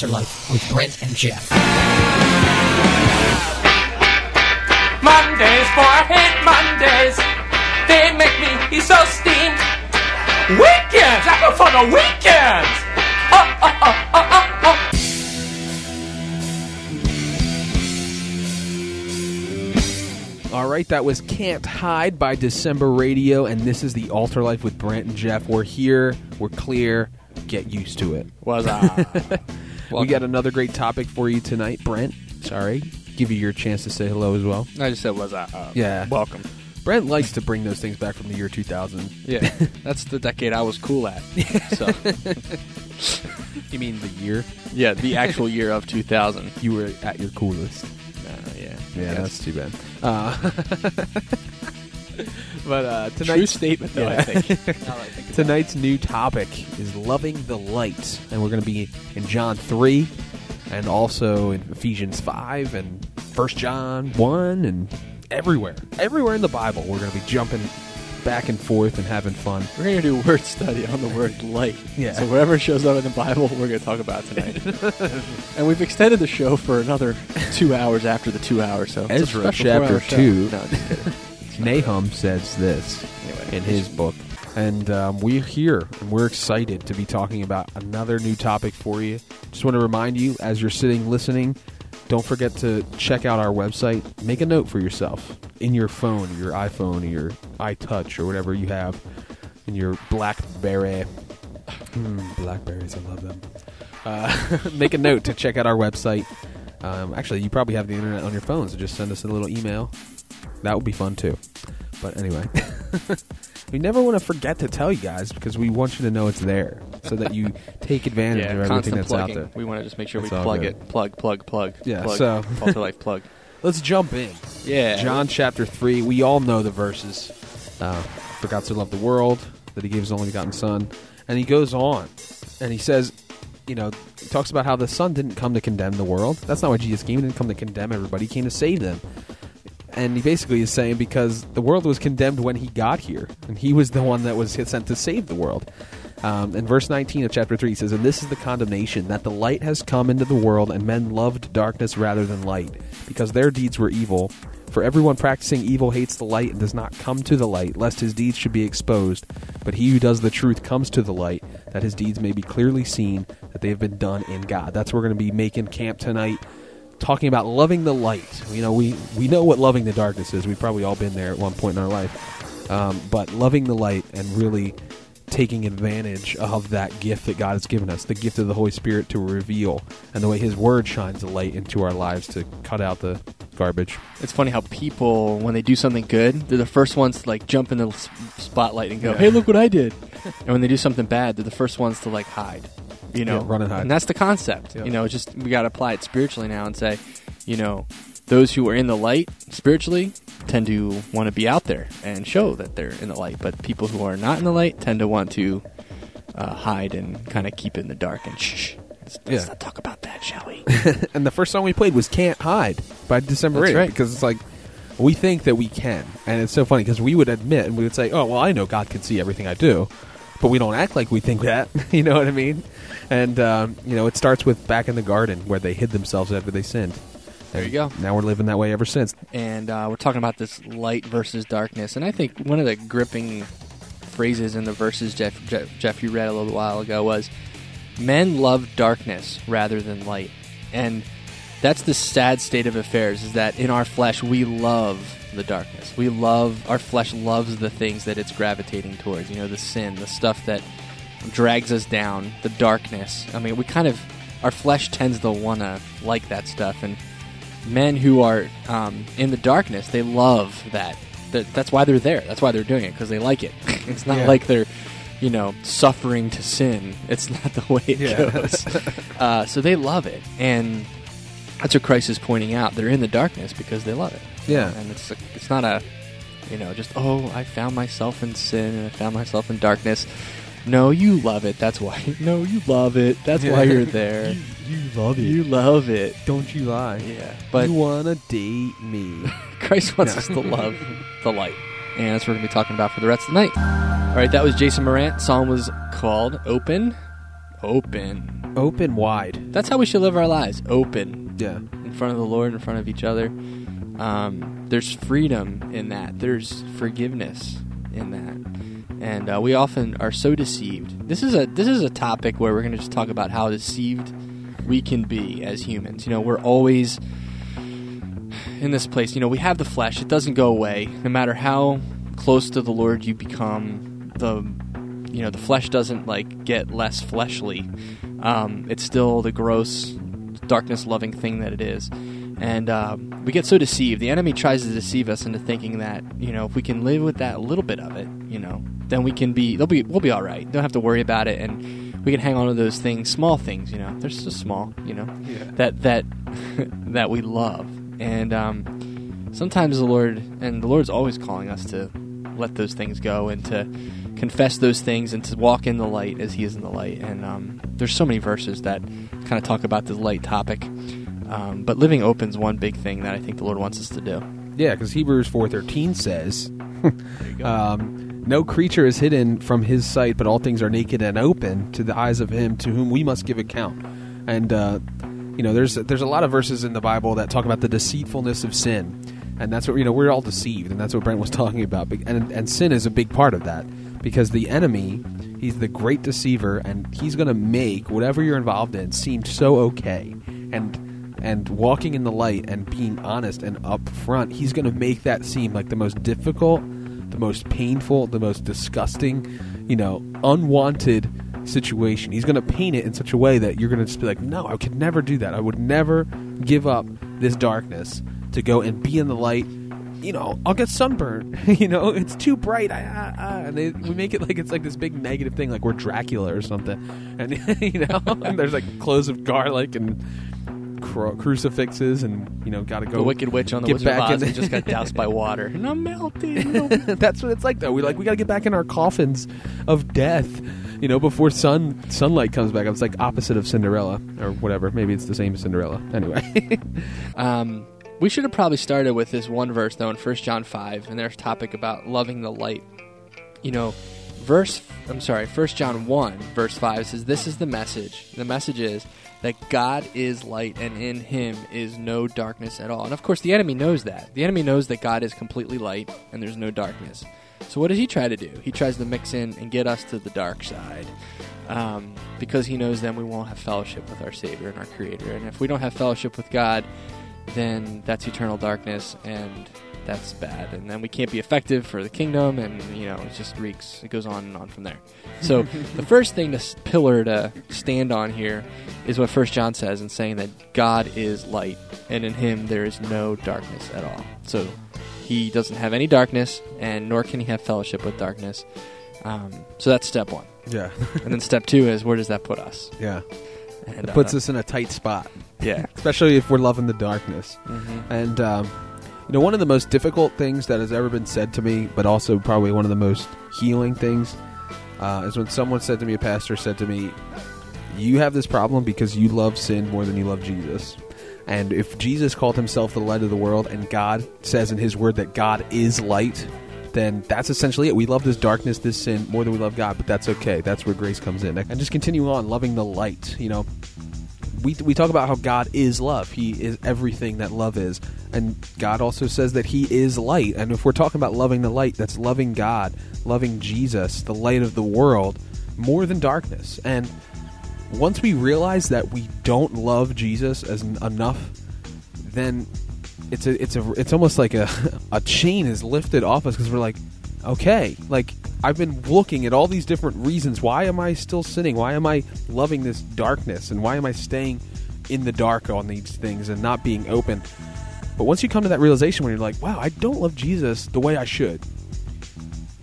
Forgot Life with Brent and Geoff. Mondays, for I hate Mondays. They make me so steamed. Weekends, I go for the weekends. Oh, oh, oh, oh, oh, oh. All right, that was Can't Hide by December Radio, and this is the AltarLife with Brent and Geoff. We're here, we're clear, get used to it. Was uh, We got another great topic for you tonight, Brent. Sorry, give you your chance to say hello as well. I just said was uh, uh, Yeah. welcome. Brent likes to bring those things back from the year 2000. Yeah, that's the decade I was cool at. So You mean the year yeah, the actual year of 2000. you were at your coolest? Uh, yeah, Yeah, that's too bad. Uh, but uh, true tonight's statement though. I Yeah. think. Now that I think about Tonight's new topic is loving the light, and we're going to be in John three, and also in Ephesians five, and First John one, and everywhere, everywhere in the Bible, we're going to be jumping back and forth and having fun. we're gonna do word study on the word light. Yeah. So whatever shows up in the Bible, we're gonna talk about tonight. and we've extended the show for another two hours after the two hours. So it's a Ezra special chapter four-hour show. two. No, just kidding. Nahum says this Anyway, in his book. And um, we're here, and we're excited to be talking about another new topic for you. Just want to remind you, as you're sitting listening, don't forget to check out our website. Make a note for yourself in your phone, your iPhone, your iTouch, or whatever you have in your BlackBerry. Mm, Blackberries, I love them. Uh, make a note to check out our website. Um, actually, you probably have the internet on your phone, so just send us a little email. That would be fun too. But anyway, we never want to forget to tell you guys because we want you to know it's there, so that you take advantage yeah, of everything that's plugging. out there. We want to just make sure It's we plug good. it. Plug, plug, plug. Yeah, Plug. so- AltarLife plug. Let's jump in. Yeah. John chapter 3. We all know the verses. Uh, For God so loved the world that he gave his only begotten Son. And he goes on and he says, you know, he talks about how the Son didn't come to condemn the world. That's not why Jesus came. He didn't come to condemn everybody, he came to save them. And he basically is saying because the world was condemned when he got here, and he was the one that was sent to save the world. Um, in verse 19 of chapter 3, he says, And this is the condemnation, that the light has come into the world, and men loved darkness rather than light, because their deeds were evil. For everyone practicing evil hates the light and does not come to the light, lest his deeds should be exposed. But he who does the truth comes to the light, that his deeds may be clearly seen, that they have been done in God. That's where we're going to be making camp tonight talking about loving the light. You know, we we know what loving the darkness is. We've probably all been there at one point in our life. Um, but loving the light and really taking advantage of that gift that God has given us, the gift of the Holy Spirit to reveal, and the way His Word shines the light into our lives to cut out the garbage. It's funny how people, when they do something good, they're the first ones to like jump in the spotlight and go, Yeah. "Hey, look what I did!" and when they do something bad, they're the first ones to like hide. You know, Yeah, run and hide. And that's the concept. Yeah. You know, just we got to apply it spiritually now and say, you know, those who are in the light spiritually tend to want to be out there and show that they're in the light, but people who are not in the light tend to want to uh, hide and kind of keep it in the dark and shh. Let's, let's Yeah. not talk about that, shall we? and the first song we played was "Can't Hide" by December 8th right. because it's like we think that we can, and it's so funny because we would admit and we would say, "Oh, well, I know God can see everything I do," but we don't act like we think that. you know what I mean? And um, you know, it starts with back in the garden where they hid themselves after they sinned. There you go. Now we're living that way ever since. and uh, we're talking about this light versus darkness. And I think one of the gripping phrases in the verses Geoff, Geoff, Geoff you read a little while ago was, "Men love darkness rather than light," and that's the sad state of affairs. Is that in our flesh we love the darkness. We love our flesh loves the things that it's gravitating towards. You know, the sin, the stuff that drags us down, the darkness. I mean, we kind of our flesh tends to wanna like that stuff and men who are um, in the darkness, they love that. that. That's why they're there. That's why they're doing it because they like it. it's not Yeah. like they're, you know, suffering to sin. It's not the way it Yeah. goes. uh, so they love it, and that's what Christ is pointing out. They're in the darkness because they love it. Yeah. and it's it's not a, you know, just oh, I found myself in sin and I found myself in darkness. No, you love it. That's why. No, you love it. That's why you're there. you love it. you love it. Don't you lie? Yeah, but you wanna date me? Christ wants us to love the light. And that's what we're going to be talking about for the rest of the night. All right, that was Jason Morant. Song was called Open. Open. open wide. That's how we should live our lives. Open Yeah. in front of the Lord, in front of each other. Um, there's freedom in that. There's forgiveness in that, and uh, we often are so deceived. This is a this is a topic where we're going to just talk about how deceived we can be as humans. You know, we're always in this place. You know, we have the flesh; it doesn't go away, no matter how close to the Lord you become. The you know the flesh doesn't like get less fleshly. Um, it's still the gross darkness loving thing that it is. And um, we get so deceived. The enemy tries to deceive us into thinking that you know if we can live with that little bit of it, you know, then we can be they'll be we'll be all right. Don't have to worry about it, and we can hang on to those things, small things, you know. They're just small, you know, that that that we love. And um, sometimes the Lord and the Lord's always calling us to let those things go and to confess those things and to walk in the light as He is in the light. And um, there's so many verses that kind of talk about the light topic. Um, but living open's one big thing that I think the Lord wants us to do. Yeah, because Hebrews four thirteen says, um, "No creature is hidden from His sight, but all things are naked and open to the eyes of Him to whom we must give account." And uh, you know, there's there's a lot of verses in the Bible that talk about the deceitfulness of sin, and that's what you know we're all deceived, and that's what Brent was talking about. And and sin is a big part of that because the enemy, he's the great deceiver, and he's going to make whatever you're involved in seem so okay, and and walking in the light and being honest and upfront, he's going to make that seem like the most difficult, the most painful, the most disgusting, you know, unwanted situation. He's going to paint it in such a way that you're going to just be like, no, I could never do that. I would never give up this darkness to go and be in the light. You know, I'll get sunburned. you know, it's too bright. I, I, I. And they, we make it like it's like this big negative thing, like we're Dracula or something. And you know, and there's like cloves of garlic and cru- crucifixes, and you know, got to go. The Wicked Witch on the Wizard of back Oz in- who just got doused by water. And I'm melting. That's what it's like, though. We like we got to get back in our coffins of death, you know, before sun sunlight comes back. It's like opposite of Cinderella or whatever. Maybe it's the same as Cinderella. Anyway, Um, we should have probably started with this one verse though in 1 John 5 and there's a topic about loving the light. You know, verse I'm sorry, 1 John 1 verse 5 says this is the message. The message is that God is light and in him is no darkness at all. And of course the enemy knows that. The enemy knows that God is completely light and there's no darkness. So what does he try to do? He tries to mix in and get us to the dark side. Um, because he knows then we won't have fellowship with our Savior and our Creator. And if we don't have fellowship with God, then that's eternal darkness and that's bad and then we can't be effective for the kingdom and you know it just reeks it goes on and on from there. So the first thing to pillar to stand on here is what first john says in saying that god is light and in him there is no darkness at all. So he doesn't have any darkness and nor can he have fellowship with darkness. Um, so that's step one. Yeah, and then step two is where does that put us? Yeah, and it puts uh, us in a tight spot, yeah. Especially if we're loving the darkness. hmm And um, you know, one of the most difficult things that has ever been said to me, but also probably one of the most healing things, uh, is when someone said to me, a pastor said to me, "You have this problem because you love sin more than you love Jesus." And if Jesus called himself the light of the world, and God says in His Word that God is light, then that's essentially it. We love this darkness, this sin, more than we love God, but that's okay. That's where grace comes in. And just continue on loving the light. You know, we, we talk about how God is love. He is everything that love is. And God also says that He is light. And if we're talking about loving the light, that's loving God, loving Jesus, the light of the world, more than darkness. And once we realize that we don't love Jesus as enough, then it's a it's a it's almost like a a chain is lifted off us because we're like, okay, like I've been looking at all these different reasons. Why am I still sinning? Why am I loving this darkness? And why am I staying in the dark on these things and not being open? But once you come to that realization when you're like, wow, I don't love Jesus the way I should.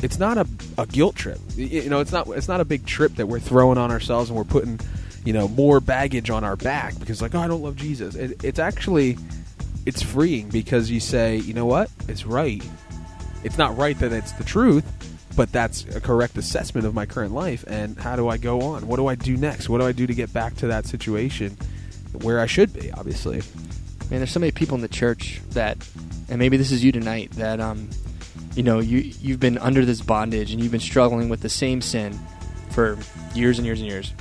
It's not a, a guilt trip. You know, it's not it's not a big trip that we're throwing on ourselves and we're putting, you know, more baggage on our back because like, oh, I don't love Jesus. It, it's actually it's freeing because you say, you know what? It's right. It's not right that it's the truth, but that's a correct assessment of my current life. And how do I go on? What do I do next? What do I do to get back to that situation where I should be? Obviously, Man, there's so many people in the church that, and maybe this is you tonight, that um, you know, you you've been under this bondage and you've been struggling with the same sin for years and years and years,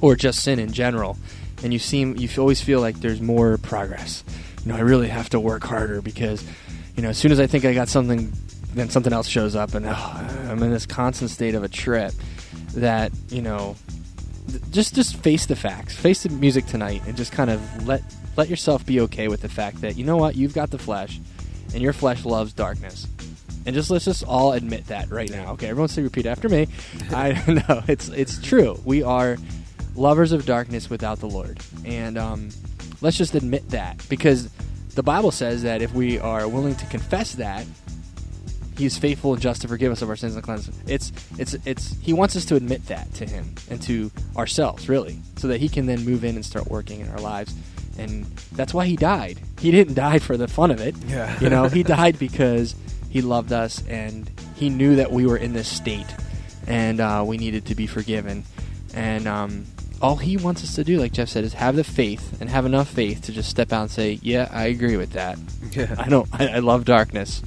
or just sin in general, and you seem you always feel like there's more progress. You know, I really have to work harder because, you know, as soon as I think I got something, then something else shows up, and oh, I'm in this constant state of a trip. That you know, just just face the facts, face the music tonight, and just kind of let let yourself be okay with the fact that you know what you've got the flesh, and your flesh loves darkness. And just let's just all admit that right now. Okay, everyone say repeat after me. I know it's it's true. We are lovers of darkness without the Lord, and um, let's just admit that because the Bible says that if we are willing to confess that, He is faithful and just to forgive us of our sins and cleanse. us. It's it's it's He wants us to admit that to Him and to ourselves, really, so that He can then move in and start working in our lives. And that's why He died. He didn't die for the fun of it. Yeah. you know, He died because He loved us and He knew that we were in this state and uh, we needed to be forgiven. And um, all He wants us to do, like Geoff said, is have the faith and have enough faith to just step out and say, "Yeah, I agree with that." Yeah. I don't. I, I love darkness.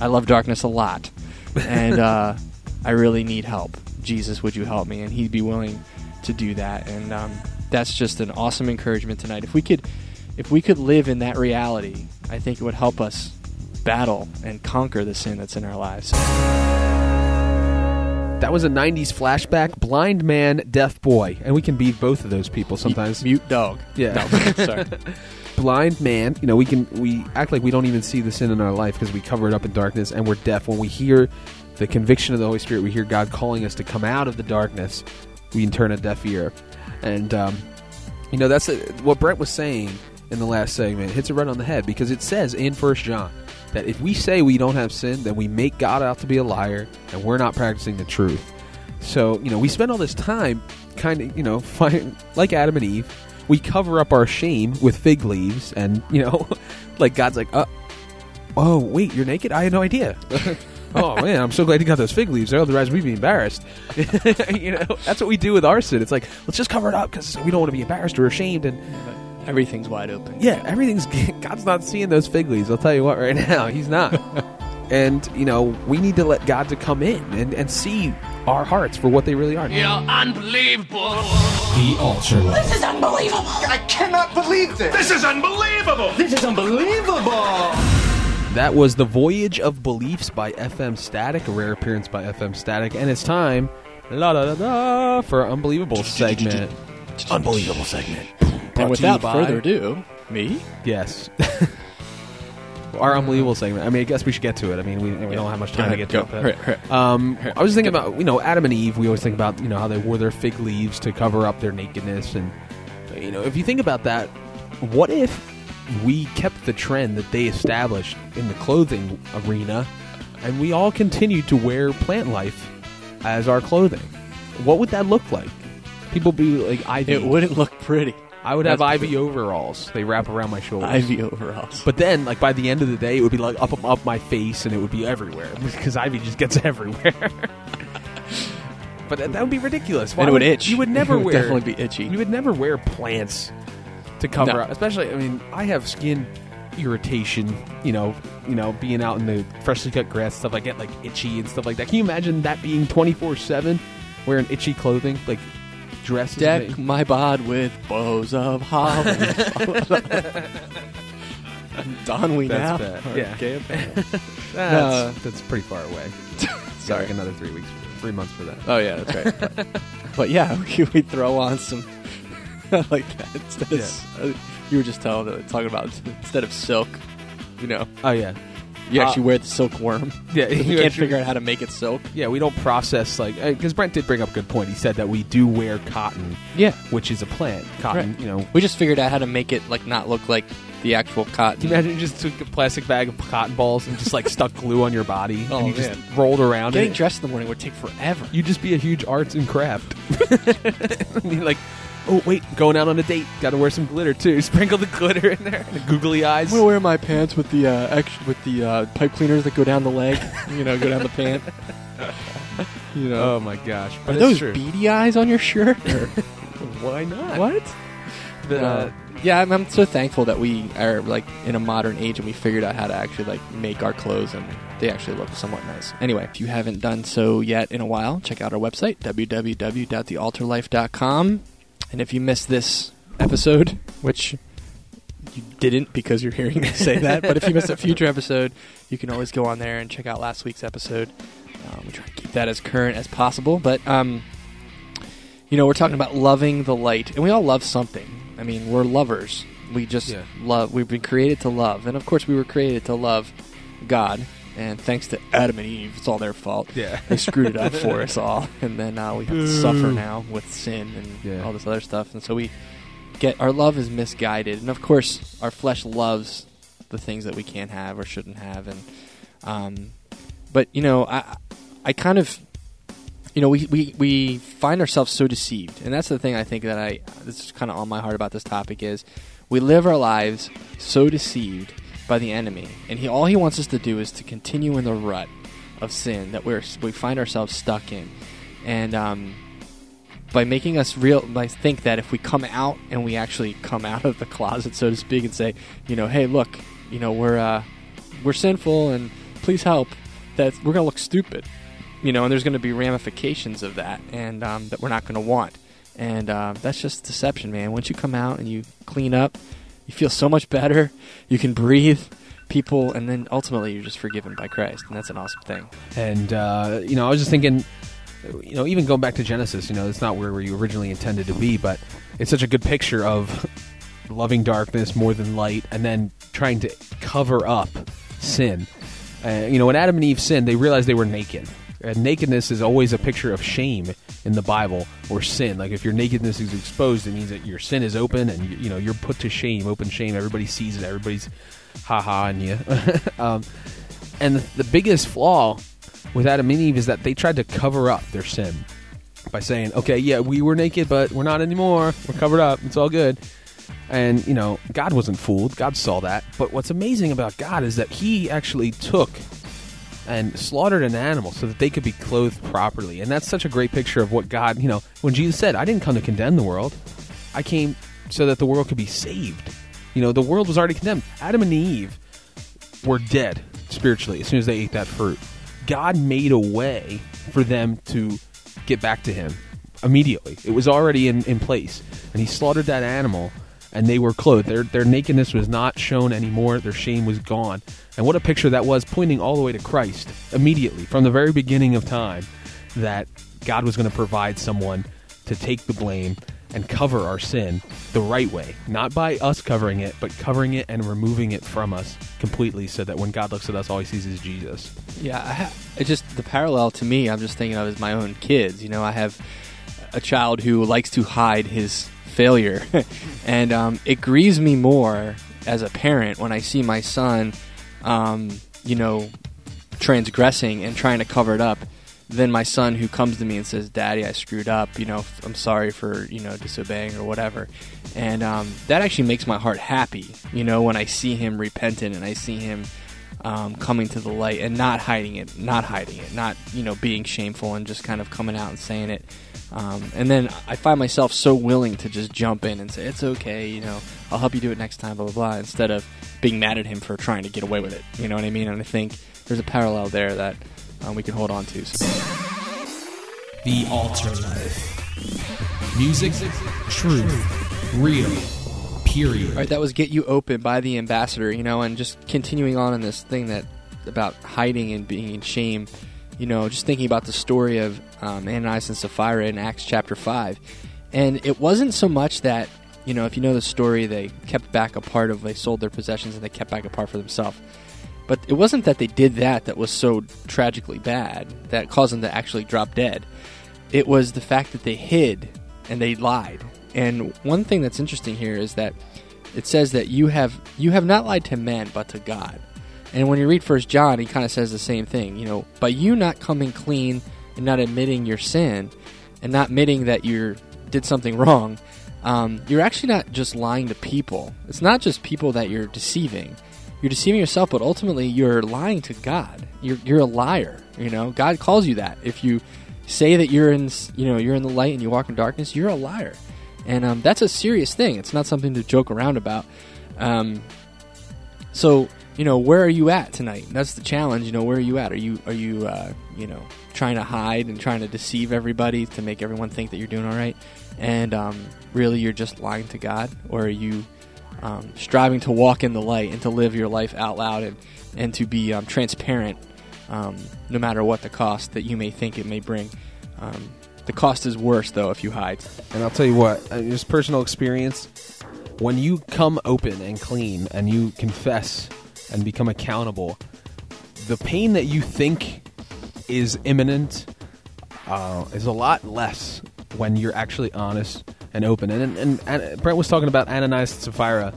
I love darkness a lot, and uh, I really need help. Jesus, would you help me? And He'd be willing to do that. And um, that's just an awesome encouragement tonight. If we could, if we could live in that reality, I think it would help us battle and conquer the sin that's in our lives. That was a 90s flashback. Blind man, deaf boy. And we can be both of those people sometimes. Mute dog. Yeah. No, sorry. blind man you know we can we act like we don't even see the sin in our life because we cover it up in darkness and we're deaf. When we hear the conviction of the holy spirit we hear god calling us to come out of the darkness we can turn a deaf ear. And um, you know that's uh what brent was saying in the last segment hits it right on the head because it says in first john that if we say we don't have sin then we make god out to be a liar and we're not practicing the truth. So you know we spend all this time kind of you know find, like adam and eve we cover up our shame with fig leaves and you know like god's like uh, oh wait you're naked? I had no idea. Oh man i'm so glad you got those fig leaves otherwise we'd be embarrassed. You know that's what we do with our sin. It's like let's just cover it up because we don't want to be embarrassed or ashamed and Everything's wide open. yeah everything's god's not seeing those fig leaves i'll tell you what right now he's not. And you know we need to let god to come in and, and see our hearts for what they really are You're unbelievable. The AltarLife. This is unbelievable. I cannot believe this. This is unbelievable. This is unbelievable. That was The Voyage of Beliefs by FM Static, a rare appearance by FM Static, and it's time la da da da for our unbelievable segment. Unbelievable segment. And without further ado, me? yes. our unbelievable segment. I mean, I guess we should get to it. I mean, we, we don't have much time to get to it. but- Um, I was thinking about you know Adam and Eve. We always think about you know how they wore their fig leaves to cover up their nakedness, and you know if you think about that, what if we kept the trend that they established in the clothing arena, and we all continued to wear plant life as our clothing? What would that look like? People be like I. It wouldn't look pretty. I would have That's ivy overalls. They wrap around my shoulders. Ivy overalls. But then, like by the end of the day, it would be like up up my face, and it would be everywhere because ivy just gets everywhere. but that, that would be ridiculous. Why and it would itch. You would never It would wear. definitely be itchy. You would never wear plants to cover No. up. Especially, I mean, I have skin irritation. You know, you know, being out in the freshly cut grass stuff. I get like itchy and stuff like that. Can you imagine that being twenty four seven, wearing itchy clothing like dresses? Deck made- my bod with bows of holly. Don we That's now. bad. Or Yeah. gay apparel. That's, No. that's pretty far away. Sorry. Like another three weeks, three months for that. Oh yeah, that's right. but, but yeah, we, we throw on some like that instead of. s- uh, you were just telling uh, talking about instead of silk. You know, Oh yeah, you Uh, actually wear the silkworm. yeah. you can't figure out how to make it silk. Yeah, we don't process like because Brent did bring up a good point. He said that we do wear cotton, Yeah, which is a plant. Cotton, Right. you know. we just figured out how to make it like not look like the actual cotton. Can you imagine you just took a plastic bag of cotton balls and just like stuck glue on your body Oh, and you just rolled around Getting dressed in the morning would take forever. You'd just be a huge arts and craft. I mean, like, oh wait, going out on a date, got to wear some glitter too. Sprinkle the glitter in there, the googly eyes. I'm gonna wear my pants with the uh, ex- with the uh, pipe cleaners that go down the leg. you know, go down the pant. You know, Oh my gosh! are those true. beady eyes on your shirt? Why not? what? The, Uh, yeah, I'm, I'm so thankful that we are like in a modern age and we figured out how to actually like make our clothes and they actually look somewhat nice. Anyway, if you haven't done so yet in a while, check out our website www.thealtarlife.com. And if you missed this episode, which you didn't because you're hearing me say that, but if you missed a future episode, you can always go on there and check out last week's episode. Um, we try to keep that as current as possible, but um, you know, we're talking about loving the light, and we all love something. I mean, we're lovers. We just Yeah. love. We've been created to love, and of course, we were created to love God. And thanks to Adam and Eve, it's all their fault. Yeah. they screwed it up for us all, and then uh, we have to suffer now with sin and Yeah. all this other stuff. And so we get our love is misguided, and of course, our flesh loves the things that we can't have or shouldn't have. And um, but you know, I I kind of you know we, we we find ourselves so deceived, and that's the thing I think that I this is kind of on my heart about this topic is we live our lives so deceived by the enemy, and he all he wants us to do is to continue in the rut of sin that we're we find ourselves stuck in, and um, by making us real, by think that if we come out and we actually come out of the closet, so to speak, and say, you know, hey, look, you know, we're uh, we're sinful, and please help, that we're gonna look stupid, you know, and there's gonna be ramifications of that, and um, that we're not gonna want, and uh, that's just deception, man. Once you come out and you clean up, you feel so much better. You can breathe. People, and then ultimately you're just forgiven by Christ, and that's an awesome thing. And uh, you know, I was just thinking, you know, even going back to Genesis, you know, it's not where you originally intended to be, but it's such a good picture of loving darkness more than light, and then trying to cover up sin. Uh, you know, when Adam and Eve sinned, they realized they were naked. And nakedness is always a picture of shame in the Bible or sin. Like if your nakedness is exposed, it means that your sin is open, and you, you know you're put to shame, open shame. Everybody sees it. Everybody's ha ha on you. um, and the biggest flaw with Adam and Eve is that they tried to cover up their sin by saying, "Okay, yeah, we were naked, but we're not anymore. We're covered up. It's all good." And you know, God wasn't fooled. God saw that. But what's amazing about God is that He actually took and slaughtered an animal so that they could be clothed properly. And that's such a great picture of what God, you know, when Jesus said, "I didn't come to condemn the world. I came so that the world could be saved." You know, the world was already condemned. Adam and Eve were dead spiritually as soon as they ate that fruit. God made a way for them to get back to Him immediately. It was already in, in place. And He slaughtered that animal, and they were clothed. Their, their nakedness was not shown anymore, their shame was gone. And what a picture that was, pointing all the way to Christ immediately, from the very beginning of time, that God was going to provide someone to take the blame and cover our sin the right way. Not by us covering it, but covering it and removing it from us completely so that when God looks at us, all he sees is Jesus. Yeah, I it just the parallel to me. I'm just thinking of is my own kids. You know, I have a child who likes to hide his failure, and um, it grieves me more as a parent when I see my son, um, you know, transgressing and trying to cover it up, than my son who comes to me and says, "Daddy, I screwed up. You know, I'm sorry for you know disobeying or whatever." And um, that actually makes my heart happy. You know, when I see him repentant and I see him um, coming to the light and not hiding it, not hiding it, not you know being shameful and just kind of coming out and saying it. Um, and then I find myself so willing to just jump in and say it's okay, you know, I'll help you do it next time, blah blah blah, instead of being mad at him for trying to get away with it. You know what I mean? And I think there's a parallel there that um, we can hold on to. So. The Altar Life. Music, truth, real, period. All right, that was "Get You Open" by the Ambassador. You know, and just continuing on in this thing that about hiding and being in shame. You know, just thinking about the story of um, Ananias and Sapphira in Acts chapter five, and it wasn't so much that you know, if you know the story, they kept back a part of they sold their possessions and they kept back a part for themselves. But it wasn't that they did that that was so tragically bad that caused them to actually drop dead. It was the fact that they hid and they lied. And one thing that's interesting here is that it says that you have you have not lied to men but to God. And when you read First John, he kind of says the same thing. You know, by you not coming clean and not admitting your sin and not admitting that you did something wrong, um, you're actually not just lying to people. It's not just people that you're deceiving. You're deceiving yourself, but ultimately you're lying to God. You're you're a liar. You know, God calls you that. If you say that you're in you know you're in the light and you walk in darkness, you're a liar, and um, that's a serious thing. It's not something to joke around about. Um, so you know, where are you at tonight? That's the challenge. You know, where are you at? Are you are you uh, you know trying to hide and trying to deceive everybody to make everyone think that you're doing all right? and um, really you're just lying to God, or are you um, striving to walk in the light and to live your life out loud and and to be um, transparent, um, no matter what the cost that you may think it may bring. Um, the cost is worse though if you hide. And I'll tell you what, uh, just personal experience. When you come open and clean, and you confess and become accountable, the pain that you think is imminent uh, is a lot less when you're actually honest and open. And, and, and Brent was talking about Ananias and Sapphira.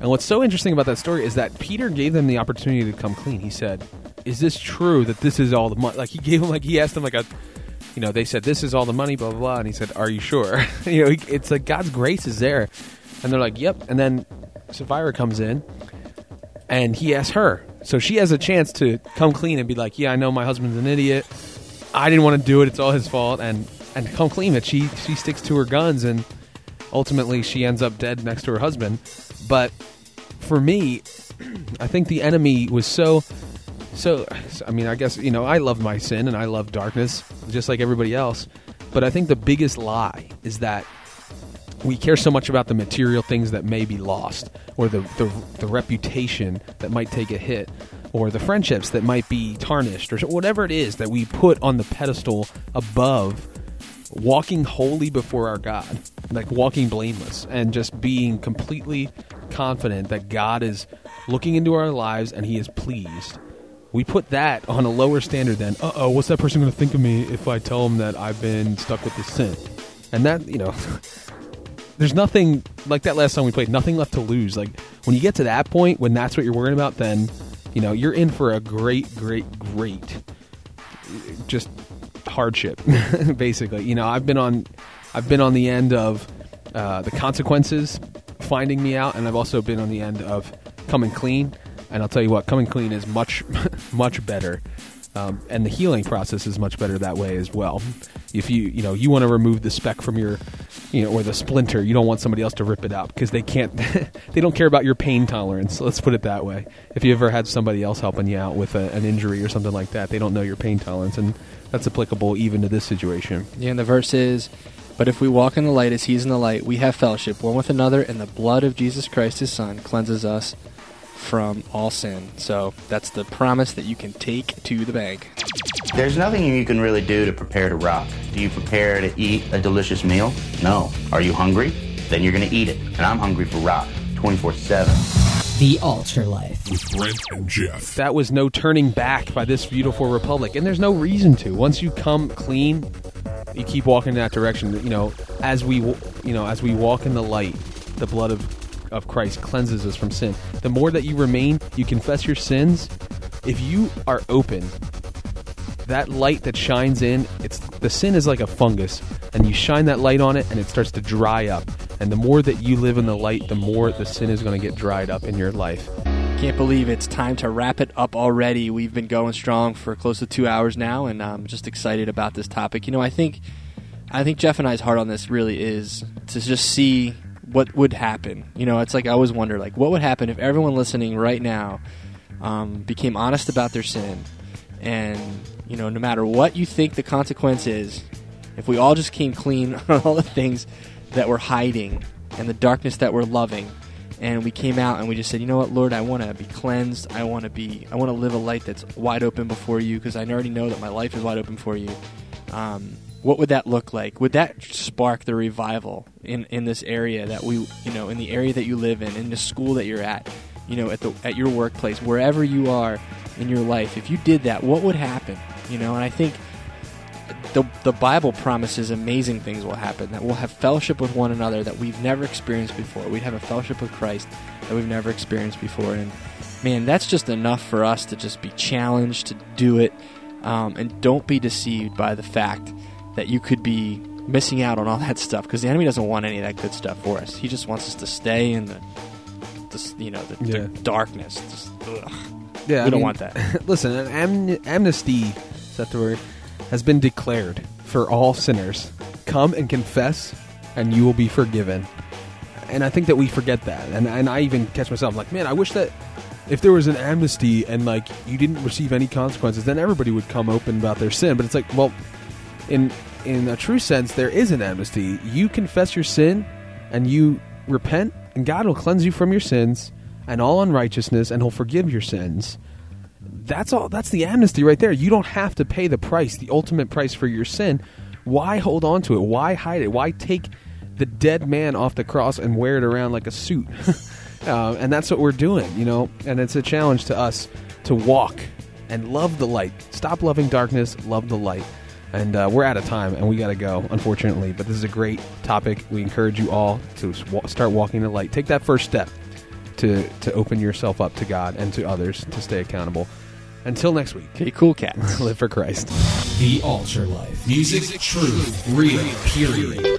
And what's so interesting about that story is that Peter gave them the opportunity to come clean. He said, "Is this true that this is all the money?" Like he gave them, like he asked them, like a, you know, they said, "This is all the money," blah blah blah, and he said, "Are you sure?" you know, it's like God's grace is there, and they're like, "Yep." And then Sapphira comes in, and he asks her, so she has a chance to come clean and be like, "Yeah, I know my husband's an idiot. I didn't want to do it. It's all his fault." And and come clean that she she sticks to her guns, and ultimately she ends up dead next to her husband. But for me, I think the enemy was so so I mean, I guess, you know, I love my sin and I love darkness just like everybody else, but I think the biggest lie is that we care so much about the material things that may be lost or the, the the reputation that might take a hit or the friendships that might be tarnished or whatever it is that we put on the pedestal above walking holy before our God, like walking blameless and just being completely confident that God is looking into our lives and he is pleased. We put that on a lower standard than, uh oh, what's that person going to think of me if I tell them that I've been stuck with this sin? And that, you know, there's nothing like that last song we played, nothing left to lose. Like when you get to that point, when that's what you're worrying about, then, you know, you're in for a great, great, great just hardship basically. You know i've been on i've been on the end of uh, the consequences finding me out and i've also been on the end of coming clean. And i'll tell you what coming clean is much much better. Um, and the healing process is much better that way as well. If you you know you want to remove the speck from your you know or the splinter you don't want somebody else to rip it out because they can't they don't care about your pain tolerance let's put it that way if you ever had somebody else helping you out with a, an injury or something like that they don't know your pain tolerance and that's applicable even to this situation Yeah, and the verse is, But if we walk in the light as he's in the light, we have fellowship one with another, and the blood of Jesus Christ, his son, cleanses us from all sin. So that's the promise that you can take to the bank. There's nothing you can really do to prepare to rock. Do you prepare to eat a delicious meal? No. Are you hungry? Then you're going to eat it. And I'm hungry for rock 24 7. The AltarLife. with Brent and Geoff. that was no turning back by this beautiful republic and there's no reason to once you come clean you keep walking in that direction you know as we you know as we walk in the light the blood of of Christ cleanses us from sin the more that you remain you confess your sins if you are open that light that shines in it's the sin is like a fungus and you shine that light on it and it starts to dry up and the more that you live in the light the more the sin is going to get dried up in your life Can't believe it's time to wrap it up already. We've been going strong for close to two hours now, and I'm just excited about this topic. You know, I think, I think Geoff and I's heart on this really is to just see what would happen. You know, it's like I always wonder, like, what would happen if everyone listening right now um, became honest about their sin, and you know, no matter what you think the consequence is, if we all just came clean on all the things that we're hiding and the darkness that we're loving and we came out and we just said, you know what, Lord, I want to be cleansed. I want to be, I want to live a light that's wide open before you because I already know that my life is wide open for you. Um, what would that look like? Would that spark the revival in, in this area that we, you know, in the area that you live in, in the school that you're at, you know, at the at your workplace, wherever you are in your life? If you did that, what would happen? You know, and I think the, the Bible promises amazing things will happen. That we'll have fellowship with one another that we've never experienced before. We'd have a fellowship with Christ that we've never experienced before. And man, that's just enough for us to just be challenged to do it. Um, and don't be deceived by the fact that you could be missing out on all that stuff because the enemy doesn't want any of that good stuff for us. He just wants us to stay in the, the you know, the, Yeah. the darkness. Just. Yeah, We don't want that. listen, an am- amnesty, is that the word, has been declared for all sinners. Come and confess, and you will be forgiven. And I think that we forget that, and and I even catch myself like, man, I wish that if there was an amnesty and like you didn't receive any consequences, then everybody would come open about their sin. But it's like, well, in in a true sense, there is an amnesty. You confess your sin and you repent, and God will cleanse you from your sins and all unrighteousness, and He'll forgive your sins. That's all. That's the amnesty right there. You don't have to pay the price, the ultimate price for your sin. Why hold on to it? Why hide it? Why take the dead man off the cross and wear it around like a suit? uh, and that's what we're doing, you know. And it's a challenge to us to walk and love the light. Stop loving darkness. Love the light. And uh, we're out of time, and we got to go, unfortunately. But this is a great topic. We encourage you all to start walking the light. Take that first step to to open yourself up to God and to others to stay accountable. Until next week, Okay, cool cats. live for Christ. The Altar Life. Music, truth, real, period.